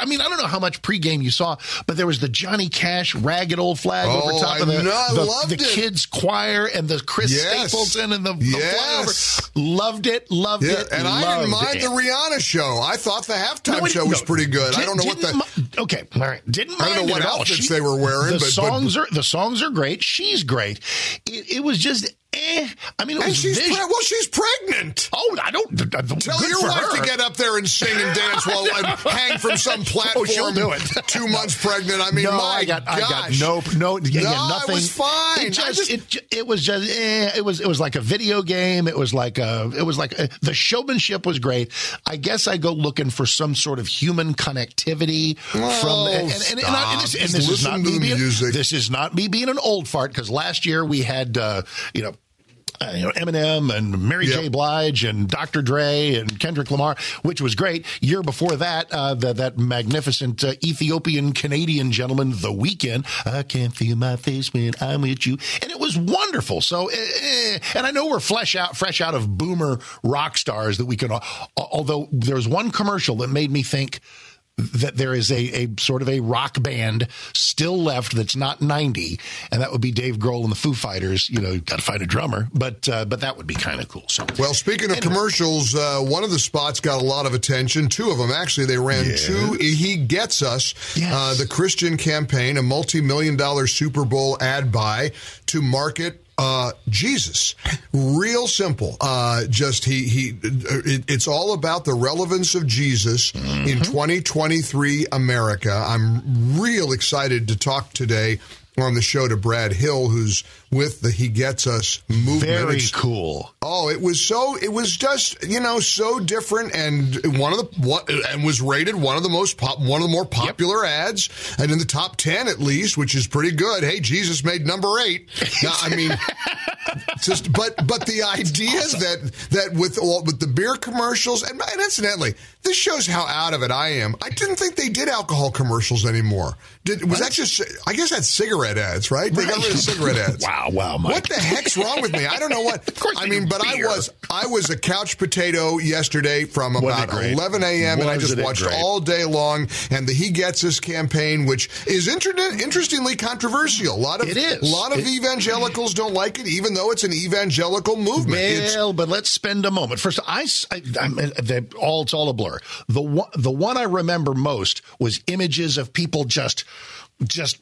I mean, I don't know how much pregame you saw, but there was the Johnny Cash ragged old flag Oh, over top I of the, know, the, the kids choir and the Chris Yes. Stapleton and the, the Yes. flyover. Loved it, loved Yeah, it. and I didn't loved mind it. the Rihanna show. I thought the halftime No, show was no, pretty good. I don't know what the. mi- okay, all right. Didn't mind I don't know what outfits they were wearing, The but- but- songs are the songs are great. She's great. It, it was just eh. I mean, it And was she's pre- well, she's pregnant. Oh, I don't. d- d- Tell your wife her. to get up there and sing and dance while I hang from some platform. Oh, she'll do it. Two months pregnant. I mean, no, my I got, I got no, no, yeah, No, yeah, it was fine. It just, just- it, it was just, eh, it was, it was like a video game. It was like a, it was like a, the showmanship was great. I guess I go looking for some sort of human connectivity from, Oh, and, and, and, and, I- this, and this is not me being, music. this is not me being an old fart because last year we had, uh, you know, uh, you know, Eminem and Mary Yep. J. Blige and Dr. Dre and Kendrick Lamar, which was great. Year before that, uh, the, that magnificent uh, Ethiopian Canadian gentleman, The Weeknd. I can't feel my face when I'm with you, and it was wonderful. So, eh, eh, and I know we're fresh out, fresh out of boomer rock stars that we can. Although there's one commercial that made me think that there is a, a sort of a rock band still left that's not 90 and that would be Dave Grohl and the Foo Fighters you know you've got to find a drummer but uh, but that would be kind of cool so Well, speaking of Anyway. commercials, uh, one of the spots got a lot of attention. Two of them, actually, they ran Yes. two. He Gets Us, Yes. uh, the Christian campaign, a multi million dollar Super Bowl ad buy to market. Uh, Jesus, real simple. Uh, just he he. It, it's all about the relevance of Jesus Mm-hmm. in 2023 America. I'm real excited to talk today on the show to Brad Hill, who's with the He Gets Us movement. very cool Oh, it was so. It was just you know so different, and one of the what and was rated one of the most pop, one of the more popular ads, and in the top ten at least, which is pretty good. Hey, Jesus made number eight. Now, I mean, just but but the idea that that with all with the beer commercials, and, and incidentally, this shows how out of it I am. I didn't think they did alcohol commercials anymore. Did was that just? I guess that's cigarette ads, right? They got rid of cigarette ads. wow wow Mike. What the heck's wrong with me? I don't know what. Of course I mean, but I was I was a couch potato yesterday from about 11 a.m. and I just watched great? all day long. And the He Gets Us campaign, which is inter- interestingly controversial. A lot of It is. a lot of It- evangelicals don't like it, even though it's an evangelical movement. It's- Well, but let's spend a moment. First, I, I, I'm- uh, all it's all a blur. The one, the one I remember most was images of people just, just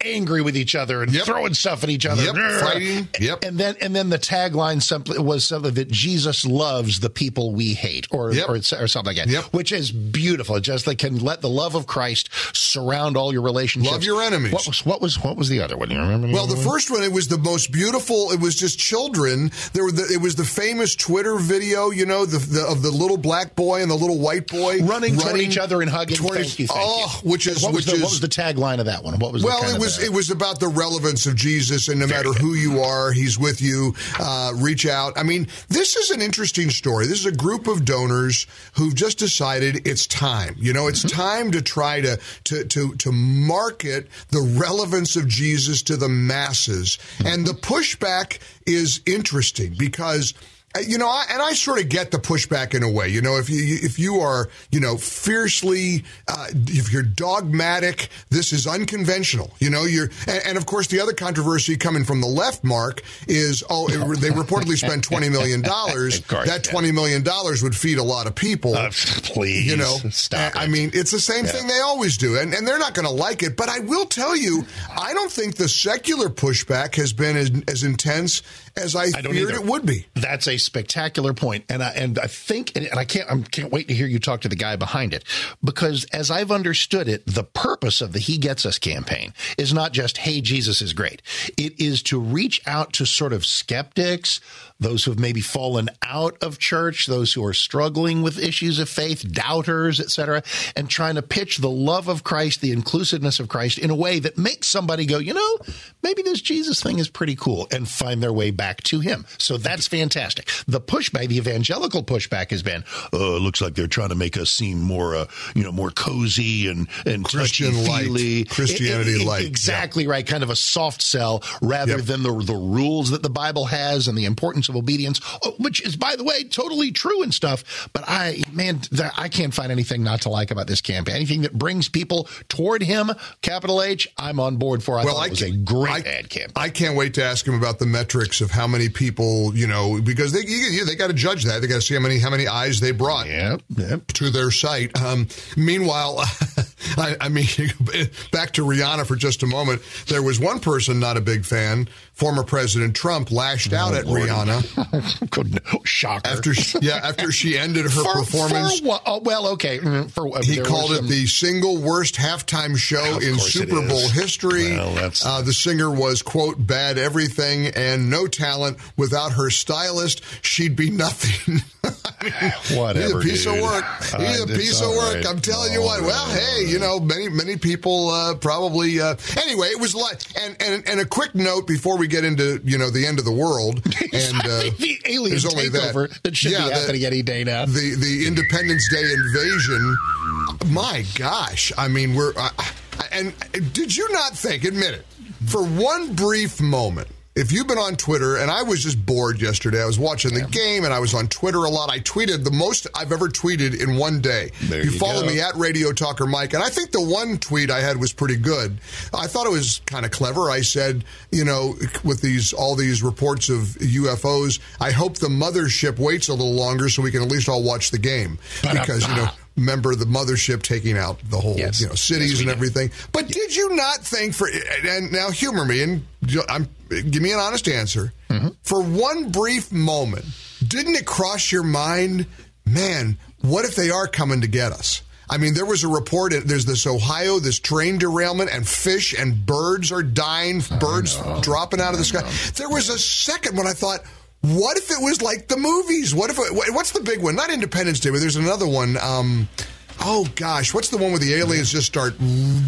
angry with each other and Yep. throwing stuff at each other, Yep, fighting. Yep. And then, and then the tagline simply was something that Jesus loves the people we hate, or Yep. or, or something like that, Yep. which is beautiful. It just like can let the love of Christ surround all your relationships. Love your enemies. What was what was what was the other one? You remember? Well, the first one, it was the most beautiful. It was just children. There were the, it was the famous Twitter video, you know, the, the of the little black boy and the little white boy running, toward each other and hugging. toward thank you. Thank oh, you. which is what which the, is what was the tagline of that one? What was well, it was it was about the relevance of Jesus, and no matter who you are, He's with you. Uh, reach out. I mean, this is an interesting story. This is a group of donors who've just decided it's time. You know, it's Mm-hmm. time to try to to to to market the relevance of Jesus to the masses, Mm-hmm. and the pushback is interesting because. Uh, You know, I, and I sort of get the pushback in a way. You know, if you if you are you know fiercely, uh, if you're dogmatic, this is unconventional. You know, you're and, and of course the other controversy coming from the left, Mark, is oh it, they reportedly spent twenty million dollars. That twenty million dollars would feed a lot of people. Uh, please, you know, stop. I it. mean, it's the same thing they always do, and, and they're not going to like it. But I will tell you, I don't think the secular pushback has been as, as intense as I, I feared either. it would be. That's a spectacular point, and I and I think, and I can't, I can't wait to hear you talk to the guy behind it, because as I've understood it, the purpose of the He Gets Us campaign is not just "Hey, Jesus is great." It is to reach out to sort of skeptics, those who have maybe fallen out of church, those who are struggling with issues of faith, doubters, etc., and trying to pitch the love of Christ, the inclusiveness of Christ in a way that makes somebody go, you know, maybe this Jesus thing is pretty cool and find their way back to him. So that's fantastic. The pushback, the evangelical pushback has been, oh, it looks like they're trying to make us seem more, uh, you know, more cozy and, and Christian light. Christianity it, it, light. Exactly yeah. right. Kind of a soft sell rather yep. than the, the rules that the Bible has and the importance of obedience, oh, which is, by the way, totally true and stuff. But I, man, I can't find anything not to like about this campaign. Anything that brings people toward him, capital H, I'm on board for. I well, I it was a great I, ad campaign. I can't wait to ask him about the metrics of how many people, you know, because they they got to judge that. They got to see how many how many eyes they brought yep, yep. to their site. Um, meanwhile, I, I mean, back to Rihanna for just a moment. There was one person not a big fan former President Trump lashed out at Lord. Rihanna. Good shocker. After she, yeah, after she ended her for, performance. For oh, well, okay. Mm, for, he called it some... the single worst halftime show in Super Bowl history. Well, uh, the singer was quote bad everything and no talent. Without her stylist, she'd be nothing. Whatever. He's a piece dude. of work. He's uh, a piece of work. Right. I'm telling you what. Well, hey, you know, many many people uh, probably. Uh, anyway, it was like, and, and and a quick note before we get into you know the end of the world and uh, the alien takeover that, that should yeah, be happening the, any day now. The the Independence Day invasion. My gosh! I mean, we're uh, and did you not think? Admit it. For one brief moment, if you've been on Twitter, and I was just bored yesterday, I was watching the yeah. game and I was on Twitter a lot. I tweeted the most I've ever tweeted in one day. There you, you follow go. me at Radio Talker Mike, and I think the one tweet I had was pretty good. I thought it was kind of clever. I said, you know, with these all these reports of UFOs, I hope the mothership waits a little longer so we can at least all watch the game because you know remember the mothership taking out the whole yes. you know cities yes, and everything. But did you not think for and now humor me and I'm give me an honest answer. Mm-hmm. For one brief moment, didn't it cross your mind, man, what if they are coming to get us? I mean, there was a report. There's this Ohio, this train derailment, and fish and birds are dying. Birds dropping out of the sky. There was a second when I thought, what if it was like the movies? What if? It, what's the big one? Not Independence Day, but there's another one. Um, oh gosh, what's the one where the aliens just start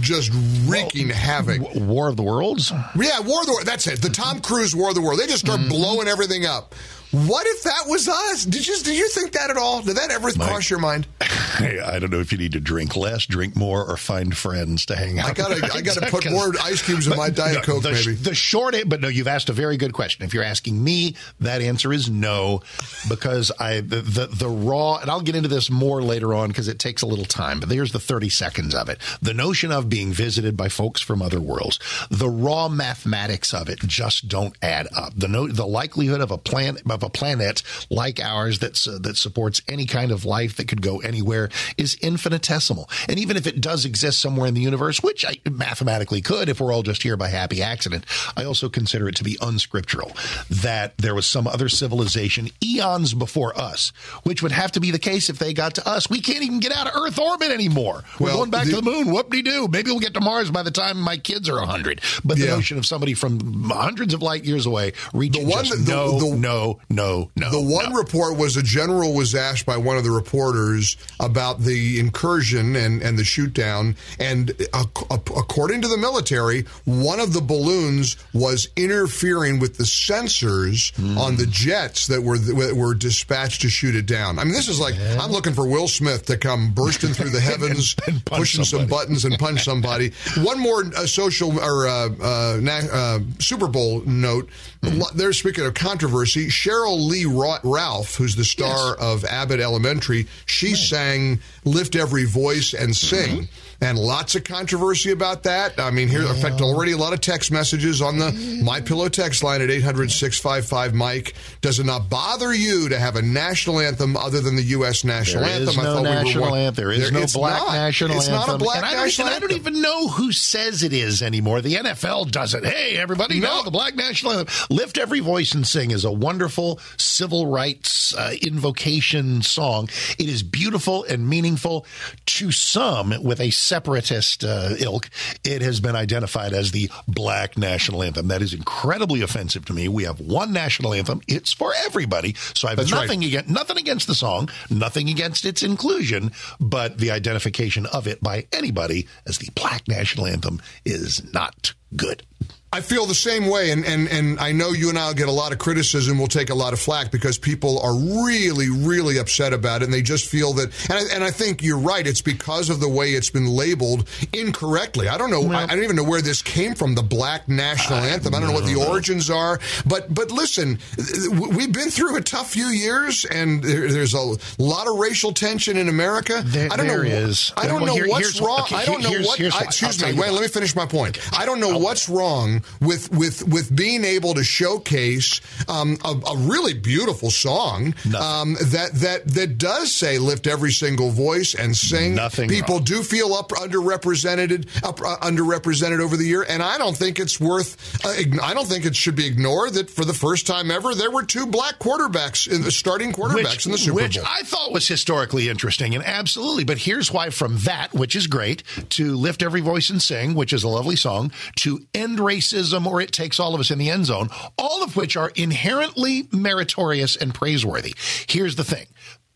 just wreaking well, havoc? War of the Worlds. Yeah, War of the Worlds. That's it. The Tom Cruise War of the World. They just start mm-hmm. blowing everything up. What if that was us? Did you did you think that at all? Did that ever Mike, cross your mind? I don't know if you need to drink less, drink more, or find friends to hang out. I gotta I gotta put more ice cubes in my diet coke. The, maybe the short, but no, you've asked a very good question. If you're asking me, that answer is no, because I the the, the raw, and I'll get into this more later on because it takes a little time. But here's the 30 seconds of it. The notion of being visited by folks from other worlds, the raw mathematics of it just don't add up. The no, the likelihood of a planet of a planet like ours that's uh, that supports any kind of life that could go anywhere is infinitesimal. And even if it does exist somewhere in the universe, which I mathematically could if we're all just here by happy accident, I also consider it to be unscriptural that there was some other civilization eons before us, which would have to be the case if they got to us. We can't even get out of Earth orbit anymore. We're well, going back the, to the moon. Whoop de doo. Maybe we'll get to Mars by the time my kids are 100. But the yeah. notion of somebody from hundreds of light years away reaching the one, just the, no, the, no, no, no. The one no. report was a general was asked by one of the reporters about the incursion and, and the shoot down. And uh, according to the military, one of the balloons was interfering with the sensors mm. on the jets that were that were dispatched to shoot it down. I mean, this is like yeah. I'm looking for Will Smith to come bursting through the heavens, and, and pushing somebody. some buttons and punch somebody. one more uh, social or uh, uh, uh Super Bowl note. Mm. There's speaking of controversy, Sheryl Lee Ralph, who's the star yes. of Abbott Elementary, she sang "Lift Every Voice and Sing." Mm-hmm and lots of controversy about that. I mean, here, yeah. in fact, already a lot of text messages on the My Pillow text line at 800 655 Mike. Does it not bother you to have a national anthem other than the U.S. national there anthem? Is no national we were, anthem. There is there, no black not. national it's anthem. It's not a black and national I anthem. I don't even know who says it is anymore. The NFL does it. Hey, everybody, no. now the black national anthem. Lift Every Voice and Sing is a wonderful civil rights uh, invocation song. It is beautiful and meaningful. To some, with a separatist uh, ilk, it has been identified as the black national anthem. That is incredibly offensive to me. We have one national anthem. It's for everybody. So I have That's nothing right. against nothing against the song, nothing against its inclusion, but the identification of it by anybody as the black national anthem is not good. I feel the same way, and, and, and I know you and I'll get a lot of criticism. We'll take a lot of flack because people are really, really upset about it, and they just feel that. And I, and I think you're right. It's because of the way it's been labeled incorrectly. I don't know. I, I don't even know where this came from. The Black National Anthem. I don't know what the origins are. But but listen, we've been through a tough few years, and there, there's a lot of racial tension in America. There- I don't there know. is. I don't Well, know here- what's wrong. okay, I don't know here's- what. here's I-. I'll excuse me. Wait. Let me finish my point. I don't know what's wrong with with with being able to showcase um, a, a really beautiful song um, that that that does say lift every single voice and sing. Nothing People wrong. do feel up underrepresented up uh, underrepresented over the year, and I don't think it's worth. Uh, ign- I don't think it should be ignored that for the first time ever there were two black quarterbacks in the starting quarterbacks in the Super which Bowl. Which I thought was historically interesting and absolutely. But here's why from that, which is great, to lift every voice and sing, which is a lovely song, to end racism or it takes all of us in the end zone, all of which are inherently meritorious and praiseworthy. Here's the thing.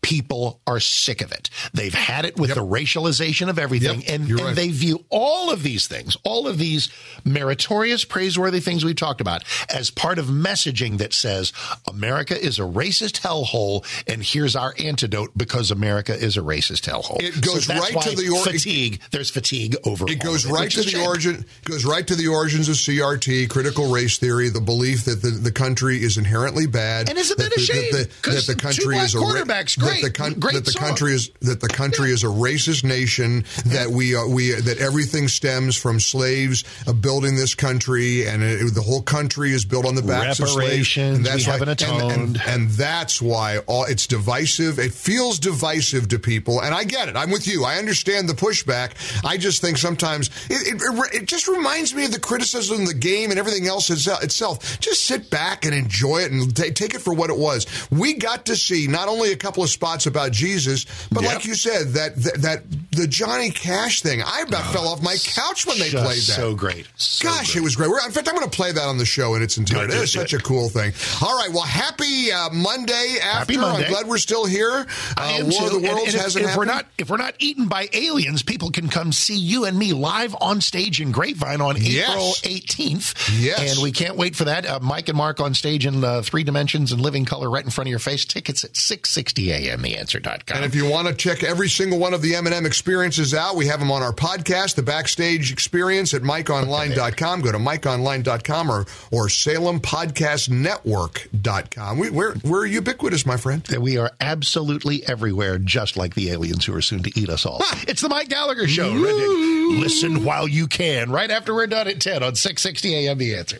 People are sick of it. They've had it with the racialization of everything, Yep, and, and right. they view all of these things, all of these meritorious, praiseworthy things we've talked about, as part of messaging that says America is a racist hellhole, and here's our antidote because America is a racist hellhole. It goes that's right to the or- fatigue. There's fatigue over. It goes of right to the shame. origin. Goes right to the origins of CRT, critical race theory, the belief that the, the country is inherently bad, And isn't that the, a shame? That the, that the country is a ra- quarterbacks, that the, great, coun- great that the country is that the country is a racist nation. That we are, we that everything stems from slaves uh, building this country, and it, the whole country is built on the backs of slaves. Reparations, And that's we why, haven't and- and- and that's why all it's divisive. It feels divisive to people, and I get it. I'm with you. I understand the pushback. I just think sometimes it, it, it just reminds me of the criticism of the game and everything else itse- itself. Just sit back and enjoy it and ta- take it for what it was. We got to see not only a couple of spots about Jesus, but Yep. like you said, that that, that the Johnny Cash thing. I about fell off my couch when they played that. so great. So Gosh, great. it was great. We're- In fact, I'm going to play that on the show in its entirety. It, is such a cool thing. All right. Well, happy uh, Monday after. Happy Monday. I'm glad we're still here. I Uh, am War too. of the And- Worlds and if- hasn't if, happened. we're not if we're not eaten by aliens, people can come see you and me live on stage in Grapevine on Yes. April 18th. Yes. and we can't wait for that. Uh, Mike and Mark on stage in uh, three dimensions and living color right in front of your face. Tickets at 6:60 a.m. TheAnswer.com. And if you want to check every single one of the M&M experiences out, we have them on our podcast, The Backstage Experience at MikeOnline.com. Go to MikeOnline.com or, or SalemPodcastNetwork.com. We, we're, we're ubiquitous, my friend. we are absolutely everywhere, just like the aliens who are soon to eat us all. It's the Mike Gallagher Show. Listen while you can. Right after we're done at 10 on 660 AM The Answer.